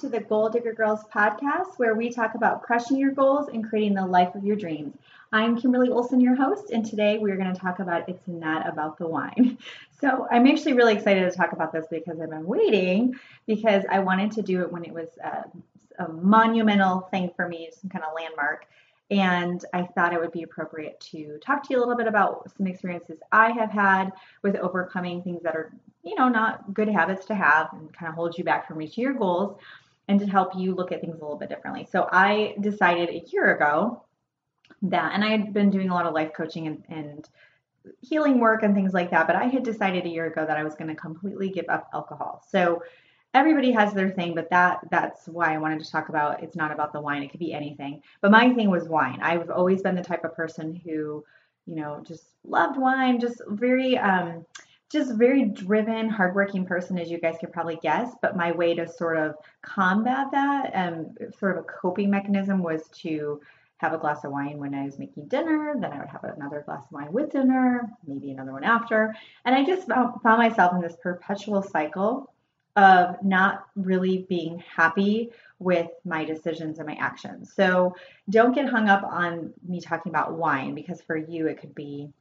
to the Goal Digger Girls podcast, where we talk about crushing your goals and creating the life of your dreams. I'm Kimberly Olson, your host, and today we're going to talk about It's Not About the Wine. So I'm actually really excited to talk about this because I've been waiting because I wanted to do it when it was a, a monumental thing for me, some kind of landmark. And I thought it would be appropriate to talk to you a little bit about some experiences I have had with overcoming things that are, you know, not good habits to have and kind of hold you back from reaching your goals and to help you look at things a little bit differently. So I decided a year ago that, and I had been doing a lot of life coaching and, and healing work and things like that, but I had decided a year ago that I was going to completely give up alcohol. So everybody has their thing, but that that's why I wanted to talk about it's not about the wine. It could be anything. But my thing was wine. I've always been the type of person who, you know, just loved wine, just very um just very driven, hardworking person, as you guys could probably guess. But my way to sort of combat that, um, sort of a coping mechanism, was to have a glass of wine when I was making dinner. Then I would have another glass of wine with dinner, maybe another one after. And I just found myself in this perpetual cycle of not really being happy with my decisions and my actions. So don't get hung up on me talking about wine because for you it could be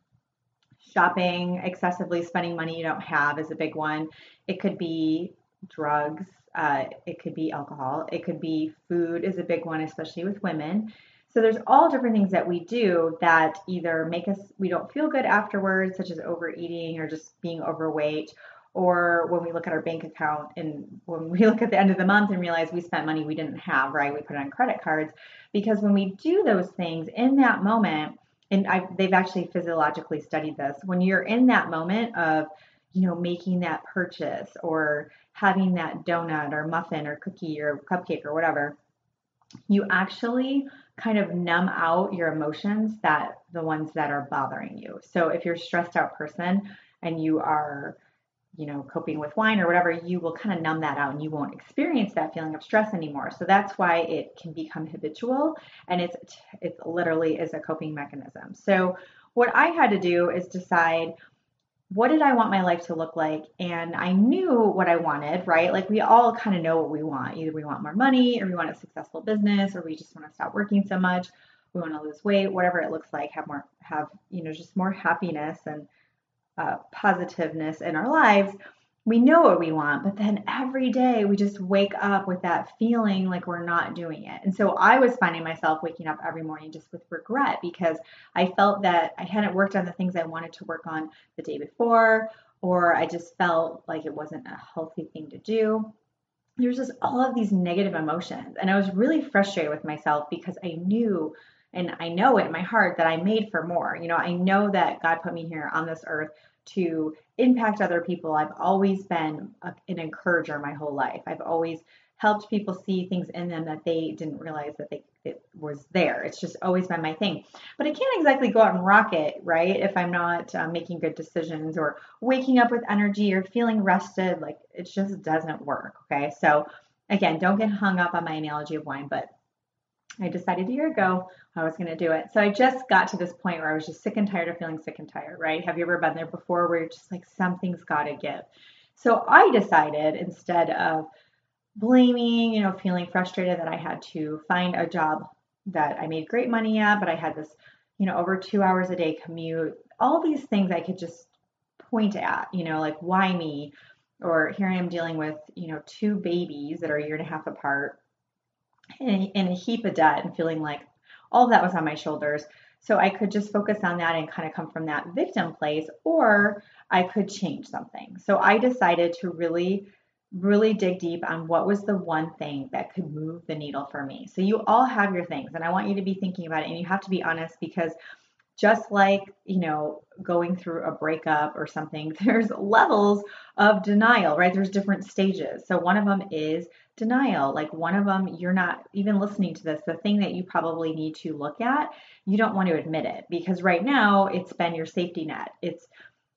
shopping, excessively spending money you don't have is a big one. It could be drugs, uh, it could be alcohol, it could be food is a big one, especially with women. So there's all different things that we do that either make us we don't feel good afterwards, such as overeating or just being overweight, or when we look at our bank account and when we look at the end of the month and realize we spent money we didn't have, right? We put it on credit cards because when we do those things in that moment, and I, they've actually physiologically studied this, when you're in that moment of, you know, making that purchase or having that donut or muffin or cookie or cupcake or whatever, you actually kind of numb out your emotions that the ones that are bothering you. So if you're a stressed out person and you are you know coping with wine or whatever you will kind of numb that out and you won't experience that feeling of stress anymore so that's why it can become habitual and it's it literally is a coping mechanism so what i had to do is decide what did I want my life to look like? And I knew what I wanted, right? Like we all kind of know what we want. Either we want more money or we want a successful business or we just want to stop working so much. We want to lose weight, whatever it looks like, have more, have, you know, just more happiness and uh, positiveness in our lives. We know what we want, but then every day we just wake up with that feeling like we're not doing it. And so I was finding myself waking up every morning just with regret because I felt that I hadn't worked on the things I wanted to work on the day before, or I just felt like it wasn't a healthy thing to do there's just all of these negative emotions. And I was really frustrated with myself because I knew and I know it in my heart that I made for more. You know, I know that God put me here on this earth to impact other people. I've always been a, an encourager my whole life. I've always helped people see things in them that they didn't realize that they it was there. It's just always been my thing. But I can't exactly go out and rock it, right? If I'm not uh, making good decisions or waking up with energy or feeling rested, like it just doesn't work. Okay, so again, don't get hung up on my analogy of wine, but I decided a year ago I was going to do it. So I just got to this point where I was just sick and tired of feeling sick and tired, right? Have you ever been there before where you're just like, something's got to give? So I decided instead of blaming, you know, feeling frustrated that I had to find a job that I made great money at, but I had this, you know, over two hours a day commute, all these things I could just point at, you know, like why me? Or here I am dealing with, you know, two babies that are a year and a half apart in, a heap of debt and feeling like all that was on my shoulders. So I could just focus on that and kind of come from that victim place, or I could change something. So I decided to really, really dig deep on what was the one thing that could move the needle for me. So you all have your things, and I want you to be thinking about it, and you have to be honest because just like you know going through a breakup or something there's levels of denial right? There's different stages. So one of them is denial. Like one of them you're not even listening to this. The thing that you probably need to look at you don't want to admit it because right now it's been your safety net. It's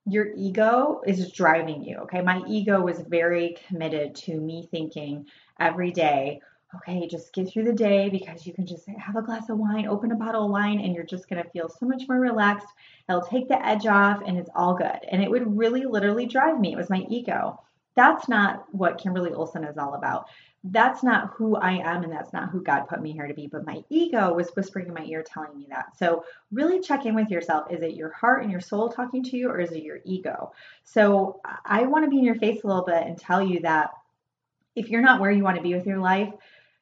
your ego is driving you okay? My ego was very committed to me thinking every day okay, just get through the day because you can just have a glass of wine, open a bottle of wine, and you're just going to feel so much more relaxed. It'll take the edge off and it's all good. And it would really literally drive me. It was my ego. That's not what Kimberly Olson is all about. that's not who I am and that's not who God put me here to be. But my ego was whispering in my ear telling me that. So really check in with yourself. Is it your heart and your soul talking to you or is it your ego? So I want to be in your face a little bit and tell you that if you're not where you want to be with your life,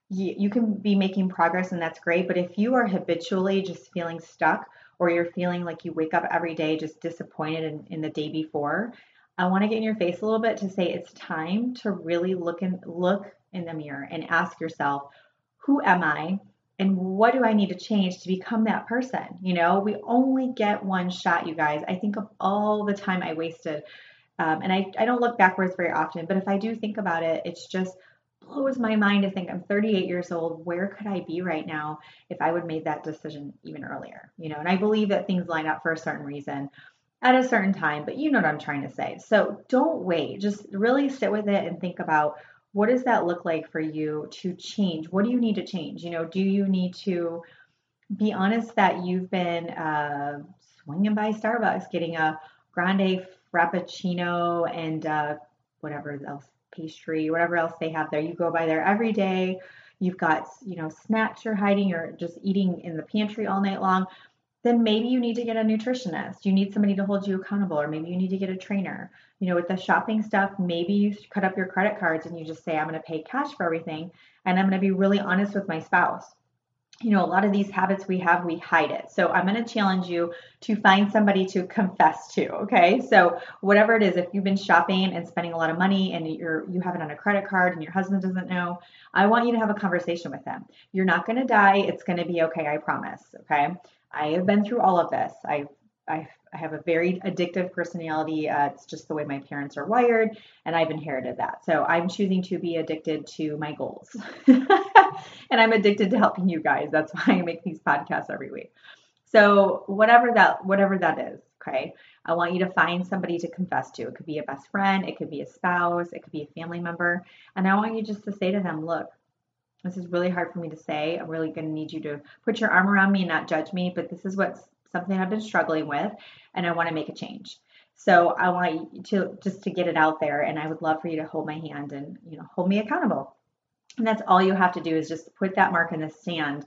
you, can be making progress and that's great. But if you are habitually just feeling stuck or you're feeling like you wake up every day just disappointed in, in the day before, I want to get in your face a little bit to say it's time to really look and look in the mirror and ask yourself, who am I? And what do I need to change to become that person? You know, we only get one shot, you guys. I think of all the time I wasted. Um, and I, I don't look backwards very often, but if I do think about it, it's just blows my mind to think I'm 38 years old. Where could I be right now if I would made that decision even earlier? You know, and I believe that things line up for a certain reason at a certain time, but you know what I'm trying to say. So don't wait. Just really sit with it and think about what does that look like for you to change? What do you need to change? You know, do you need to be honest that you've been uh, swinging by Starbucks, getting a grande frappuccino and uh, whatever else pastry, whatever else they have there. You go by there every day. You've got, you know, snacks you're hiding or just eating in the pantry all night long. Then maybe you need to get a nutritionist. You need somebody to hold you accountable, or maybe you need to get a trainer. You know, with the shopping stuff, maybe you cut up your credit cards and you just say, I'm going to pay cash for everything. And I'm going to be really honest with my spouse you know, a lot of these habits we have, we hide it. So I'm going to challenge you to find somebody to confess to. Okay. So whatever it is, if you've been shopping and spending a lot of money and you're, you have it on a credit card and your husband doesn't know, I want you to have a conversation with them. You're not going to die. It's going to be okay. I promise. Okay. I have been through all of this. I I, I have a very addictive personality. Uh, it's just the way my parents are wired, and I've inherited that. So I'm choosing to be addicted to my goals. and I'm addicted to helping you guys. That's why I make these podcasts every week. So whatever that whatever that is, okay? I want you to find somebody to confess to. It could be a best friend, it could be a spouse, it could be a family member, and I want you just to say to them, "Look, this is really hard for me to say. I'm really going to need you to put your arm around me and not judge me, but this is what's something I've been struggling with and I want to make a change. So I want you to just to get it out there and I would love for you to hold my hand and you know hold me accountable. And that's all you have to do is just put that mark in the sand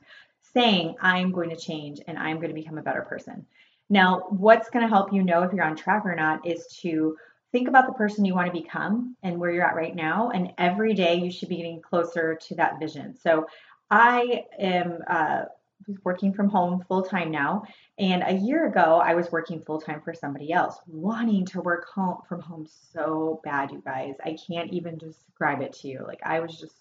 saying I'm going to change and I'm going to become a better person. Now, what's going to help you know if you're on track or not is to think about the person you want to become and where you're at right now. And every day you should be getting closer to that vision. So I am uh, working from home full time now. And a year ago, I was working full time for somebody else, wanting to work home from home so bad, you guys. I can't even describe it to you. Like I was just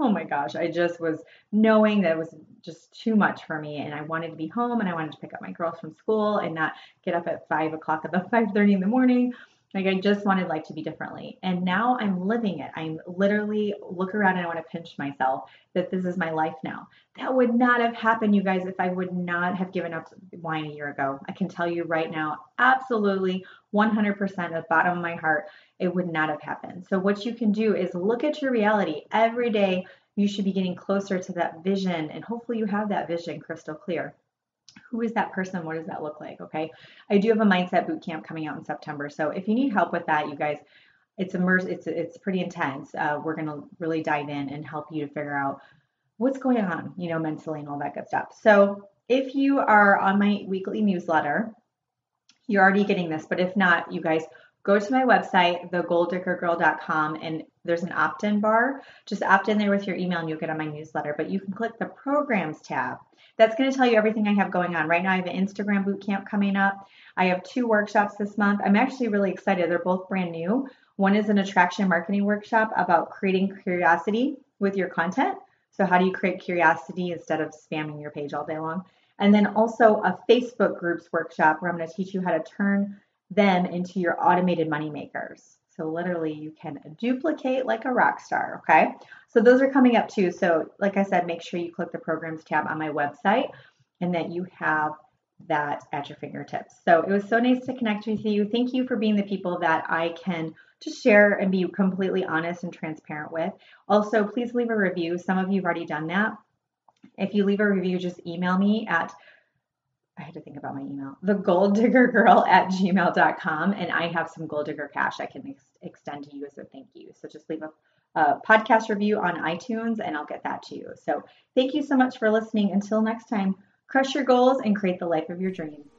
oh my gosh, I just was knowing that it was just too much for me. And I wanted to be home and I wanted to pick up my girls from school and not get up at five o'clock at the 5:30 in the morning like I just wanted life to be differently. And now I'm living it. I'm literally look around and I want to pinch myself that this is my life now. That would not have happened, you guys, if I would not have given up wine a year ago. I can tell you right now, absolutely 100% at the bottom of my heart, it would not have happened. So what you can do is look at your reality. Every day you should be getting closer to that vision and hopefully you have that vision crystal clear who is that person? What does that look like? Okay. I do have a mindset boot camp coming out in September. So if you need help with that, you guys, it's immersive, it's it's pretty intense. Uh, we're gonna really dive in and help you to figure out what's going on, you know, mentally and all that good stuff. So if you are on my weekly newsletter, you're already getting this, but if not, you guys go to my website, thegoaldiggergirl.com, and there's an opt in bar. Just opt in there with your email and you'll get on my newsletter. But you can click the programs tab. That's going to tell you everything I have going on. Right now, I have an Instagram boot camp coming up. I have two workshops this month. I'm actually really excited. They're both brand new. One is an attraction marketing workshop about creating curiosity with your content. So, how do you create curiosity instead of spamming your page all day long? And then also a Facebook groups workshop where I'm going to teach you how to turn them into your automated money makers. So literally you can duplicate like a rock star, okay? So those are coming up too. So like I said, make sure you click the programs tab on my website and that you have that at your fingertips. So it was so nice to connect with you. Thank you for being the people that I can just share and be completely honest and transparent with. Also, please leave a review. Some of you have already done that. If you leave a review, just email me at I had to think about my email, the goal digger girl at gmail.com. And I have some gold digger cash I can ex- extend to you as a thank you. So just leave a, a podcast review on iTunes and I'll get that to you. So thank you so much for listening. Until next time, crush your goals and create the life of your dreams.